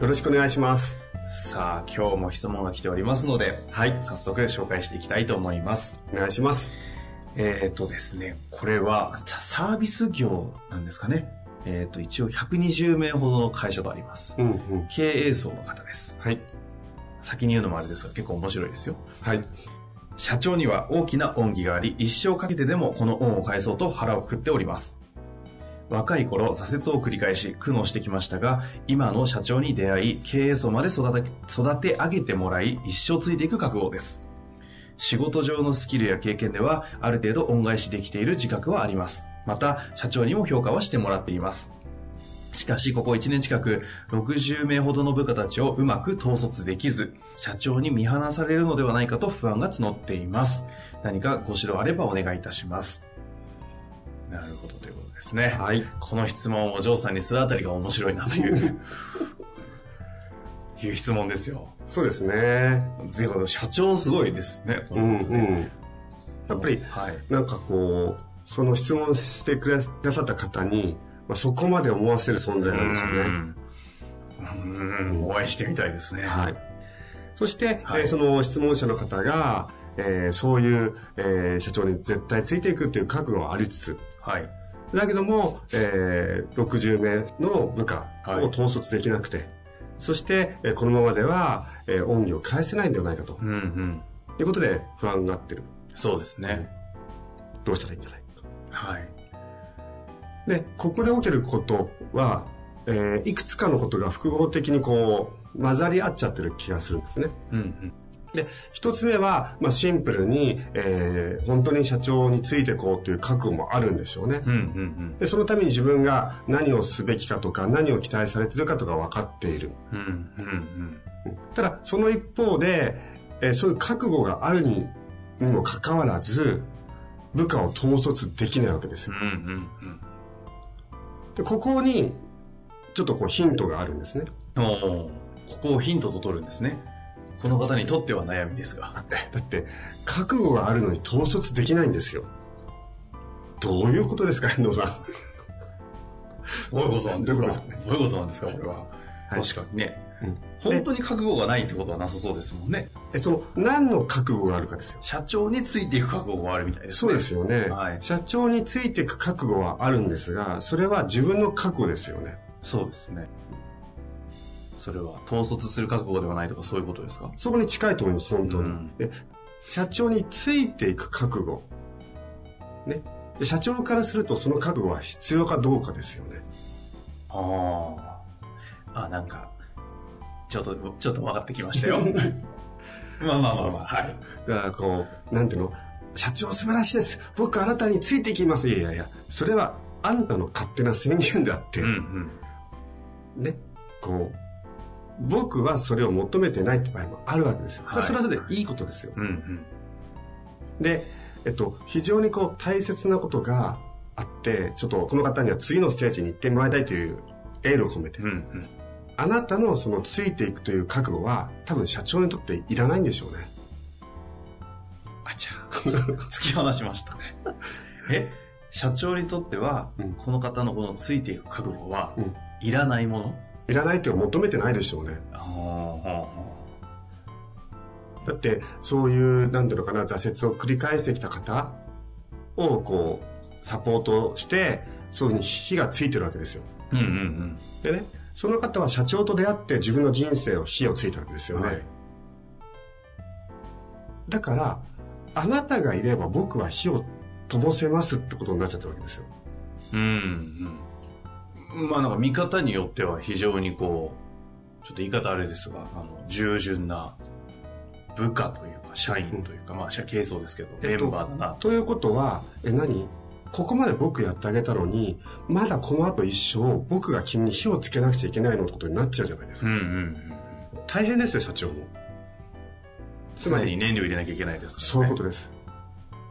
よろしくお願いします。さあ今日も質問が来ておりますのではい早速紹介していきたいと思いますお願いします。えっ、とですねこれはササービス業なんですかねえっ、と一応120名ほどの会社とありますうんうん。経営層の方ですはい。先に言うのもあれですが結構面白いですよはい。社長には大きな恩義があり、一生かけてでもこの恩を返そうと腹をくくっております。若い頃、挫折を繰り返し苦悩してきましたが、今の社長に出会い、経営層まで育て育て上げてもらい、一生ついていく覚悟です。仕事上のスキルや経験では、ある程度恩返しできている自覚はあります。また、社長にも評価はしてもらっています。しかし、ここ1年近く、60名ほどの部下たちをうまく統率できず、社長に見放されるのではないかと不安が募っています。何かご指導あればお願いいたします。なるほどということですね。はい。この質問をジョーさんにするあたりが面白いなという、いう質問ですよ。そうですね。ぜひ、社長すごいですね。うんうん。やっぱり、はい。なんかこう、その質問してくださった方に、まあ、そこまで思わせる存在なんですよね。うん。うんお会いしてみたいですね。はい。そして、はいえーその質問者の方が、えーそういう、えー社長に絶対ついていくっていう覚悟はありつつ、はい。だけども、えー60名の部下を統率できなくて、そして、えーこのままでは、えー恩義を返せないんではないかとうんうん。いうことで不安になってる。そうですね。どうしたらいいんじゃない？かはい。と。で、ここで起きることは、えーいくつかのことが複合的にこう、混ざり合っちゃってる気がするんですね。うんうん。で、一つ目は、まあ、シンプルに、えー本当に社長についていこうという覚悟もあるんでしょうね。うんうんで、そのために自分が何をすべきかとか、何を期待されているかとか分かっている。うん。うんうんただ、その一方で、えーそういう覚悟があるににもかかわらず、部下を統率できないわけですうん。よ。うんうんうん。で、ここに、ちょっとこうヒントがあるんですね。おーここをヒントと取るんですね。この方にとっては悩みですが。だって、覚悟があるのに統率できないんですよ。どういうことですか、遠藤さん。どういうことなんですか？どういうことなんですか、これは。はい確かにね。うん本当に覚悟がないってことはなさそうですもんね。え、その、何の覚悟があるかですよ。社長についていく覚悟があるみたいですね。そうですよね、はい社長についていく覚悟はあるんですが、それは自分の覚悟ですよね。そうですね。それは、統率する覚悟ではないとかそういうことですか？そこに近いと思います、本当に。うんで社長についていく覚悟。ね。で社長からするとその覚悟は必要かどうかですよね。ああ。あ、なんか、ちょっと、ちょっと分かってきましたよ。まあまあまあまあ、はい。だからこう、なんていうの、社長素晴らしいです。僕あなたについていきます。いやいやいや、それはあんたの勝手な宣言であって、うんうん。ね、こう、僕はそれを求めてないって場合もあるわけですよ。はいそれはそれでいいことですよ。うんうん。で、えっと、非常にこう大切なことがあって、ちょっとこの方には次のステージに行ってもらいたいというエールを込めて、うんうん。あなたのそのついていくという覚悟は多分社長にとっていらないんでしょうね。あちゃ。突き放しましたね。え？社長にとっては、うんこの方のこのついていく覚悟は、うんいらないもの？いらないって求めてないでしょうね。だって、そういう、なんていうのかな、挫折を繰り返してきた方をこう、サポートして、そういうふうに火がついてるわけですよ。うんうんうん。でね、その方は社長と出会って自分の人生を火をついたわけですよね。はいだから、あなたがいれば僕は火を灯せますってことになっちゃったわけですよ。うんうん。まあなんか見方によっては非常にこう、ちょっと言い方あれですが、あの、従順な部下というか、社員というか、まあ、社系層ですけど、メンバーだな。ということは、え、何？ここまで僕やってあげたのに、まだこの後一生僕が君に火をつけなくちゃいけないのってことになっちゃうじゃないですか。うんうんうん。大変ですよ、社長も。つまり燃料入れなきゃいけないですからね。そういうことです。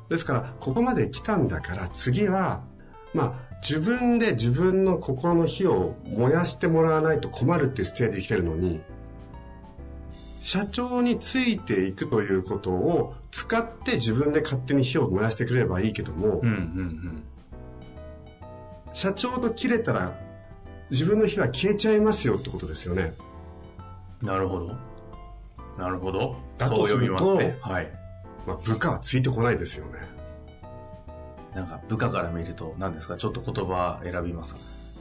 ですから、ここまで来たんだから、次は、まあ、自分で自分の心の火を燃やしてもらわないと困るっていうステージに来てるのに、社長についていくということを使って自分で勝手に火を燃やしてくれればいいけども、うんうんうん。社長と切れたら自分の火は消えちゃいますよってことですよね。なるほど。なるほど。だとするとね。はい。まあ、部下はついてこないですよね。なんか部下から見ると、何ですか？ちょっと言葉選びますか？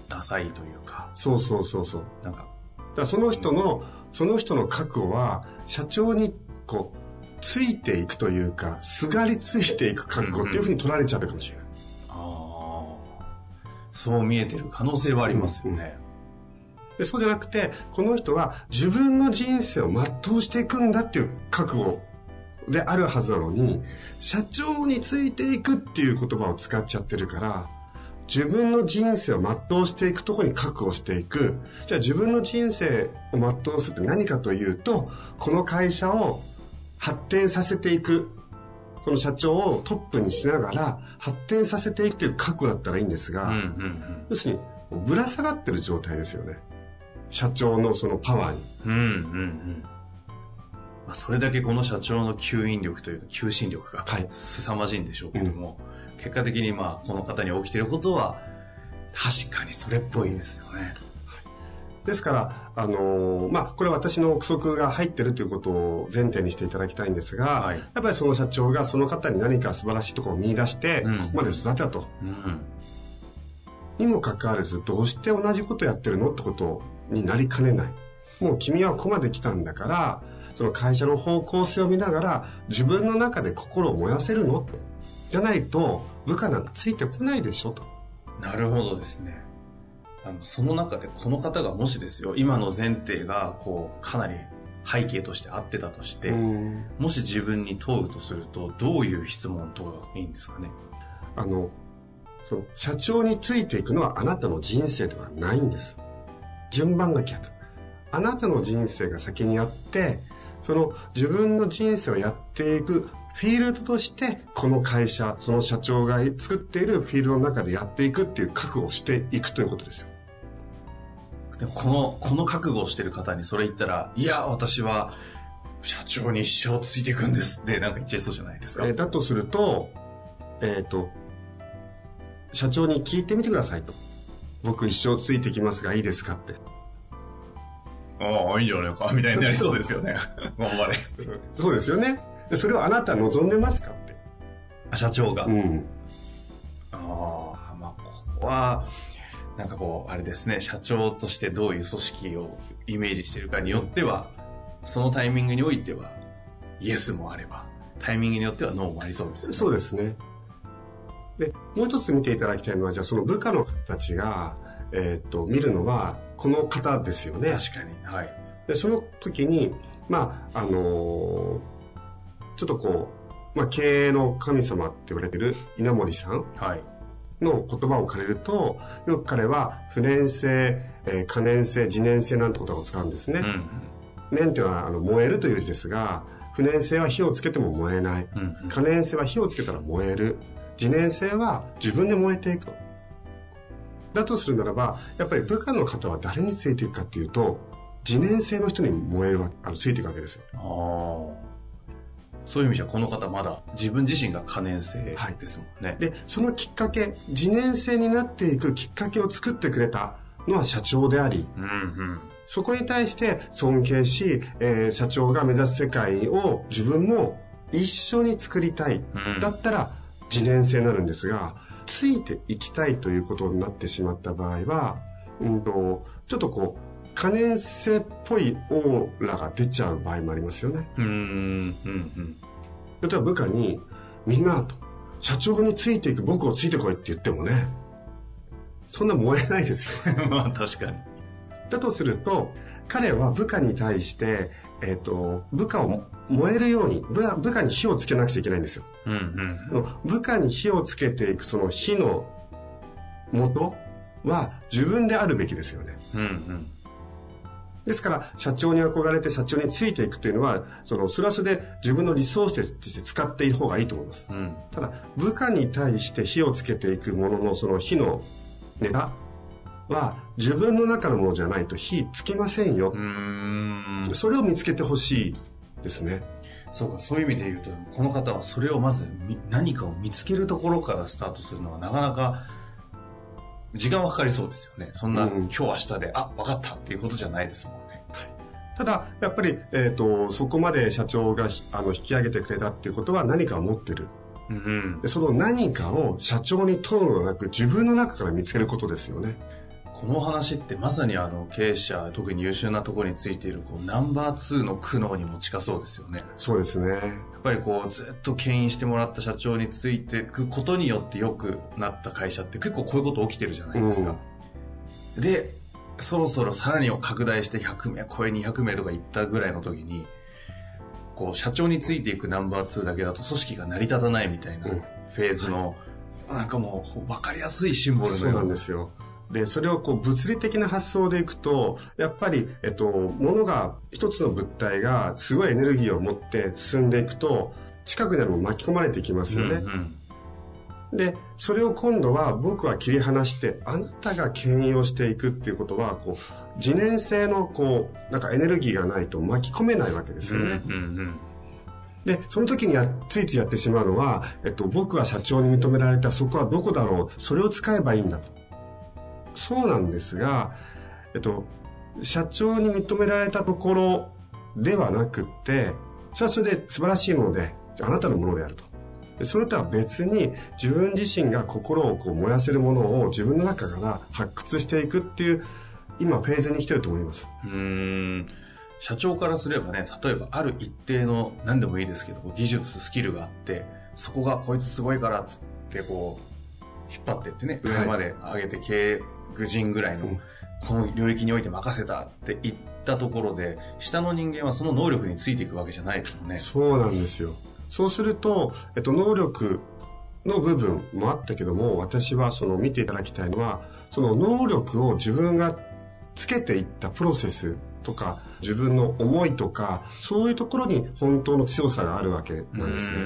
ダサいというか、そうそうそうそう。なんか、だからその人の、その人の覚悟は、社長に、こう、ついていくというか、すがりついていく覚悟っていうふうに取られちゃうかもしれない。ああ、そう見えてる可能性はありますよね。でそうじゃなくて、この人は自分の人生を全うしていくんだっていう覚悟であるはずなのに、社長についていくっていう言葉を使っちゃってるから、自分の人生を全うしていくところに覚悟していく。じゃあ自分の人生を全うするって何かというと、この会社を発展させていく。その社長をトップにしながら発展させていくという覚悟だったらいいんですが、うんうんうん。要するにぶら下がってる状態ですよね。社長のそのパワーに。うんうんうん。まあ、それだけこの社長の吸引力というか、求心力がはい凄まじいんでしょうけども、結果的にまあ、この方に起きていることは、確かにそれっぽいですよね。ですから、あのーまあ、これは私の憶測が入ってるということを前提にしていただきたいんですが、はいやっぱりその社長がその方に何か素晴らしいところを見出して、うんここまで育てたと。うん。にもかかわらず、どうして同じことやってるのってことになりかねない。もう君はここまで来たんだから、その会社の方向性を見ながら、自分の中で心を燃やせるのじゃないと、部下なんかついてこないでしょと。なるほどですね。あの、その中でこの方がもしですよ、今の前提が、こう、かなり背景として合ってたとして、うんもし自分に問うとすると、どういう質問とかがいいんですかね？あの、その社長についていくのはあなたの人生ではないんです。順番が逆。あなたの人生が先にあって、その自分の人生をやっていくフィールドとして、この会社、その社長が作っているフィールドの中でやっていくっていう覚悟をしていくということですよ。でもこの、この覚悟をしてる方にそれ言ったら、いや、私は、社長に一生ついていくんですって、なんか言っちゃいそうじゃないですか？えーだとすると、えっ、と、社長に聞いてみてくださいと。僕一生ついてきますがいいですかって。ああ、いいんじゃないか、みたいになりそうですよね。頑張れ。そうですよね。でそれをあなたは望んでますかって。あ社長が。うん。ああ、まあ、ここは、なんかこう、あれですね、社長としてどういう組織をイメージしてるかによっては、そのタイミングにおいては、イエスもあれば、タイミングによってはノーもありそうですよね。そうですね。で、もう一つ見ていただきたいのは、じゃあその部下の方たちが、えーっと、見るのは、この方ですよね。確かに。はい。で、その時に、まあ、あのーちょっとこう、まあ、経営の神様って言われてる稲森さんはい。の言葉を借りると、よく彼は不燃性、えー可燃性、自燃性なんて言葉を使うんですね。うん。燃っていうのはあの燃えるという字ですが、不燃性は火をつけても燃えない。可燃性は火をつけたら燃える。自燃性は自分で燃えていくと。だとするならば、やっぱり部下の方は誰についていくかっていうと、自燃性の人に燃えるわあのついていくわけですよ。ああ。そういう意味じゃ、この方まだ自分自身が可燃性ですもんね。で、そのきっかけ、自燃性になっていくきっかけを作ってくれたのは社長であり、うんうん。そこに対して尊敬し、えー社長が目指す世界を自分も一緒に作りたい。うんだったら自燃性になるんですが、ついていきたいということになってしまった場合は、うんと、ちょっとこう、可燃性っぽいオーラが出ちゃう場合もありますよね。うん、うん、うん。例えば部下に、みんなと、社長についていく僕をついてこいって言ってもね、そんな燃えないですよ。まあ確かに。だとすると、彼は部下に対して、えっ、と、部下を燃えるように部下、部下に火をつけなくちゃいけないんですよ。うんうん。部下に火をつけていくその火の元は自分であるべきですよね。うんうん。ですから、社長に憧れて社長についていくというのは、その、それはそれで自分のリソースとして使っている方がいいと思います。うん。ただ、部下に対して火をつけていくものの、その火のネタは自分の中のものじゃないと火つきませんよ。それを見つけてほしいですね。そうか、そういう意味で言うと、この方はそれをまずみ何かを見つけるところからスタートするのはなかなか時間はかかりそうですよね。そんな、うん今日明日で、あ、分かったっていうことじゃないですもんね。ただ、やっぱり、えっ、と、そこまで社長がひあの引き上げてくれたっていうことは何かを持ってる。うん。その何かを社長に問うのではなく自分の中から見つけることですよね。この話ってまさにあの経営者、特に優秀なところについているこうナンバー2の苦悩にも近そうですよね。そうですね。やっぱりこうずっと牽引してもらった社長についていくことによって良くなった会社って結構こういうこと起きてるじゃないですか。で、そろそろさらに拡大して100名超え200名とかいったぐらいの時に、こう社長についていくナンバー2だけだと組織が成り立たないみたいなうんフェーズの、なんかもう分かりやすいシンボルのそうようなんですよ。で、それをこう物理的な発想でいくと、やっぱり、えっと、ものが、一つの物体がすごいエネルギーを持って進んでいくと、近くにあるもの巻き込まれていきますよね。うんうんで、それを今度は僕は切り離して、あなたが牽引をしていくっていうことは、こう、自燃性のこう、なんかエネルギーがないと巻き込めないわけですよね。うんうんで、その時にやついついやってしまうのは、えっと、僕は社長に認められたそこはどこだろうそれを使えばいいんだと。そうなんですが、えっと、社長に認められたところではなくって、それはそれで素晴らしいもので、あなたのものであると。でそれとは別に自分自身が心をこう燃やせるものを自分の中から発掘していくっていう、今フェーズに来てると思います。うーん社長からすればね、例えばある一定の何でもいいですけど、技術、スキルがあって、そこがこいつすごいからっつってこう、引っ張ってってね、上まで上げて経営愚人ぐらいの、うんこの領域において任せたって言ったところで、下の人間はその能力についていくわけじゃないですもんね。そうなんですよ。そうすると、えっと、能力の部分もあったけども、私はその見ていただきたいのは、その能力を自分がつけていったプロセスとか、自分の思いとか、そういうところに本当の強さがあるわけなんですね。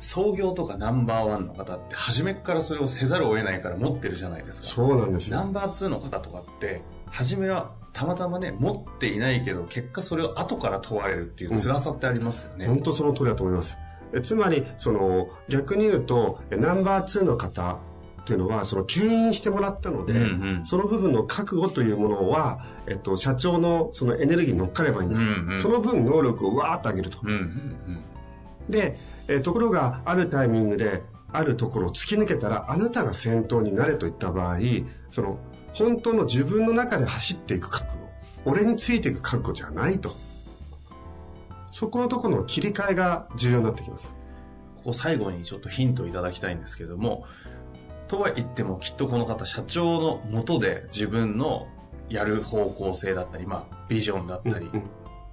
創業とかナンバーワンの方って初めっからそれをせざるを得ないから持ってるじゃないですか。そうなんですよ。ナンバー2の方とかって、初めはたまたまね、持っていないけど、結果それを後から問われるっていう辛さってありますよね。本当その通りだと思います。えつまり、その、逆に言うと、えナンバー2の方っていうのは、その、牽引してもらったので、うんうんその部分の覚悟というものは、えっと、社長のそのエネルギーに乗っかればいいんですよ。うんうんその分能力をわーっと上げると。うんうんで、えところが、あるタイミングで、あるところを突き抜けたら、あなたが先頭になれと言った場合、その、本当の自分の中で走っていく覚悟。俺についていく覚悟じゃないと。そこのところの切り替えが重要になってきます。ここ最後にちょっとヒントをいただきたいんですけども、とは言ってもきっとこの方、社長のもとで自分のやる方向性だったり、まあ、ビジョンだったり、うんうん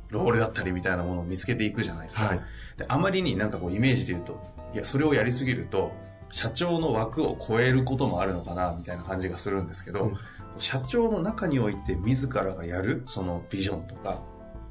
ロールだったりみたいなものを見つけていくじゃないですか。はい。であまりになんかこうイメージで言うと、いや、それをやりすぎると、社長の枠を超えることもあるのかな、みたいな感じがするんですけど、うん社長の中において自らがやる、そのビジョンとか、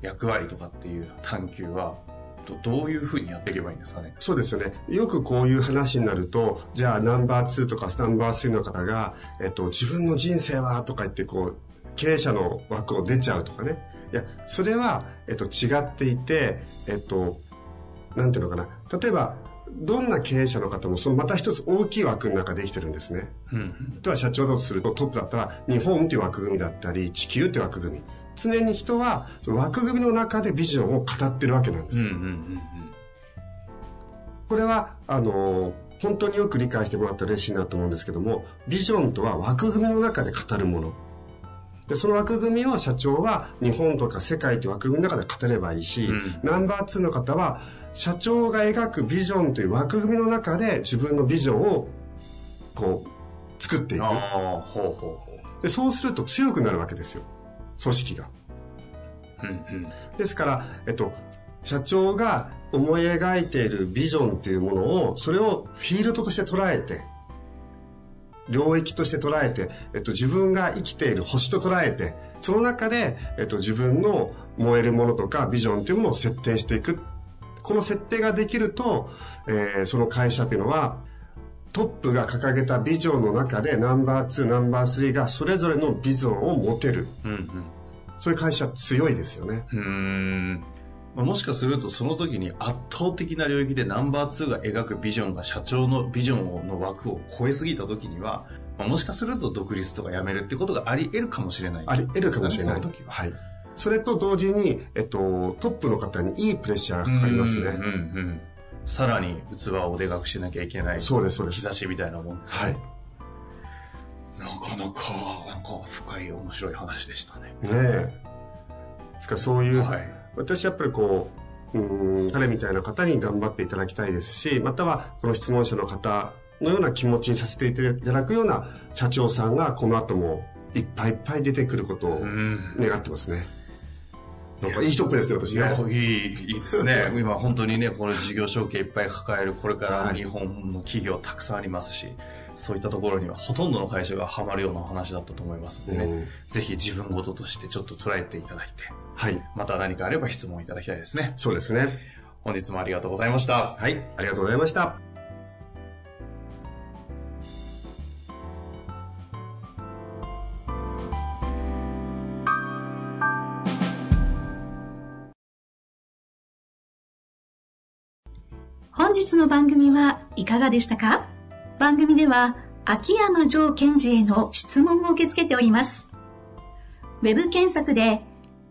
役割とかっていう探求は、どどういうふうにやっていけばいいんですかね？そうですよね。よくこういう話になると、じゃあナンバー2とかナンバー3の方が、えっと、自分の人生はとか言ってこう、経営者の枠を出ちゃうとかね。いや、それは、えっと、違っていて、えっと、なんていうのかな。例えば、どんな経営者の方も、そのまた一つ大きい枠の中で生きてるんですね。うん。例えば社長だとするとトップだったら日本っていう枠組みだったり地球っていう枠組み常に人はその枠組みの中でビジョンを語ってるわけなんです、うんうんうんこれはあのー本当によく理解してもらったら嬉しいなと思うんですけどもビジョンとは枠組みの中で語るものでその枠組みを社長は日本とか世界という枠組みの中で語ればいいし、うんナンバー2の方は社長が描くビジョンという枠組みの中で自分のビジョンをこう作っていく。ああ、ほうほうほでそうすると強くなるわけですよ。組織が。う。うんうん。ですから、えっと、社長が思い描いているビジョンっていうものを、それをフィールドとして捉えて、領域として捉えて、えっと、自分が生きている星と捉えて、その中で、えっと、自分の燃えるものとかビジョンっていうものを設定していく。この設定ができると、えーその会社っていうのは、トップが掲げたビジョンの中でナンバー2、ナンバー3がそれぞれのビジョンを持てる。うんそういう会社強いですよね。うん。まあもしかするとその時に圧倒的な領域でナンバー2が描くビジョンが社長のビジョンの枠を超えすぎた時には、まあ、もしかすると独立とか辞めるってことがあり得るかもしれない。あり得るかもしれない。その時は。はい。それと同時に、えっと、トップの方にいいプレッシャーがかかりますね。うんうんうん。さらに器をでかくしなきゃいけない。そうですそうです兆しみたいなもんですね。はい。なかなか、なんか深い面白い話でしたね。ねえ。ですからそういう、はい。私やっぱりこう、うーん、彼みたいな方に頑張っていただきたいですし、またはこの質問者の方のような気持ちにさせていただくような社長さんがこの後もいっぱいいっぱい出てくることをうん。願ってますね。なんかいいトップですね、私ね。いい、いいですね。今本当にね、この事業承継いっぱい抱える、これからの日本の企業たくさんありますし、そういったところにはほとんどの会社がハマるようなお話だったと思いますのでね、うんぜひ自分事としてちょっと捉えていただいて、はい。また何かあれば質問いただきたいですね。そうですね。本日もありがとうございました。はい。ありがとうございました。本日の番組はいかがでしたか？番組では秋山城賢治への質問を受け付けております。ウェブ検索で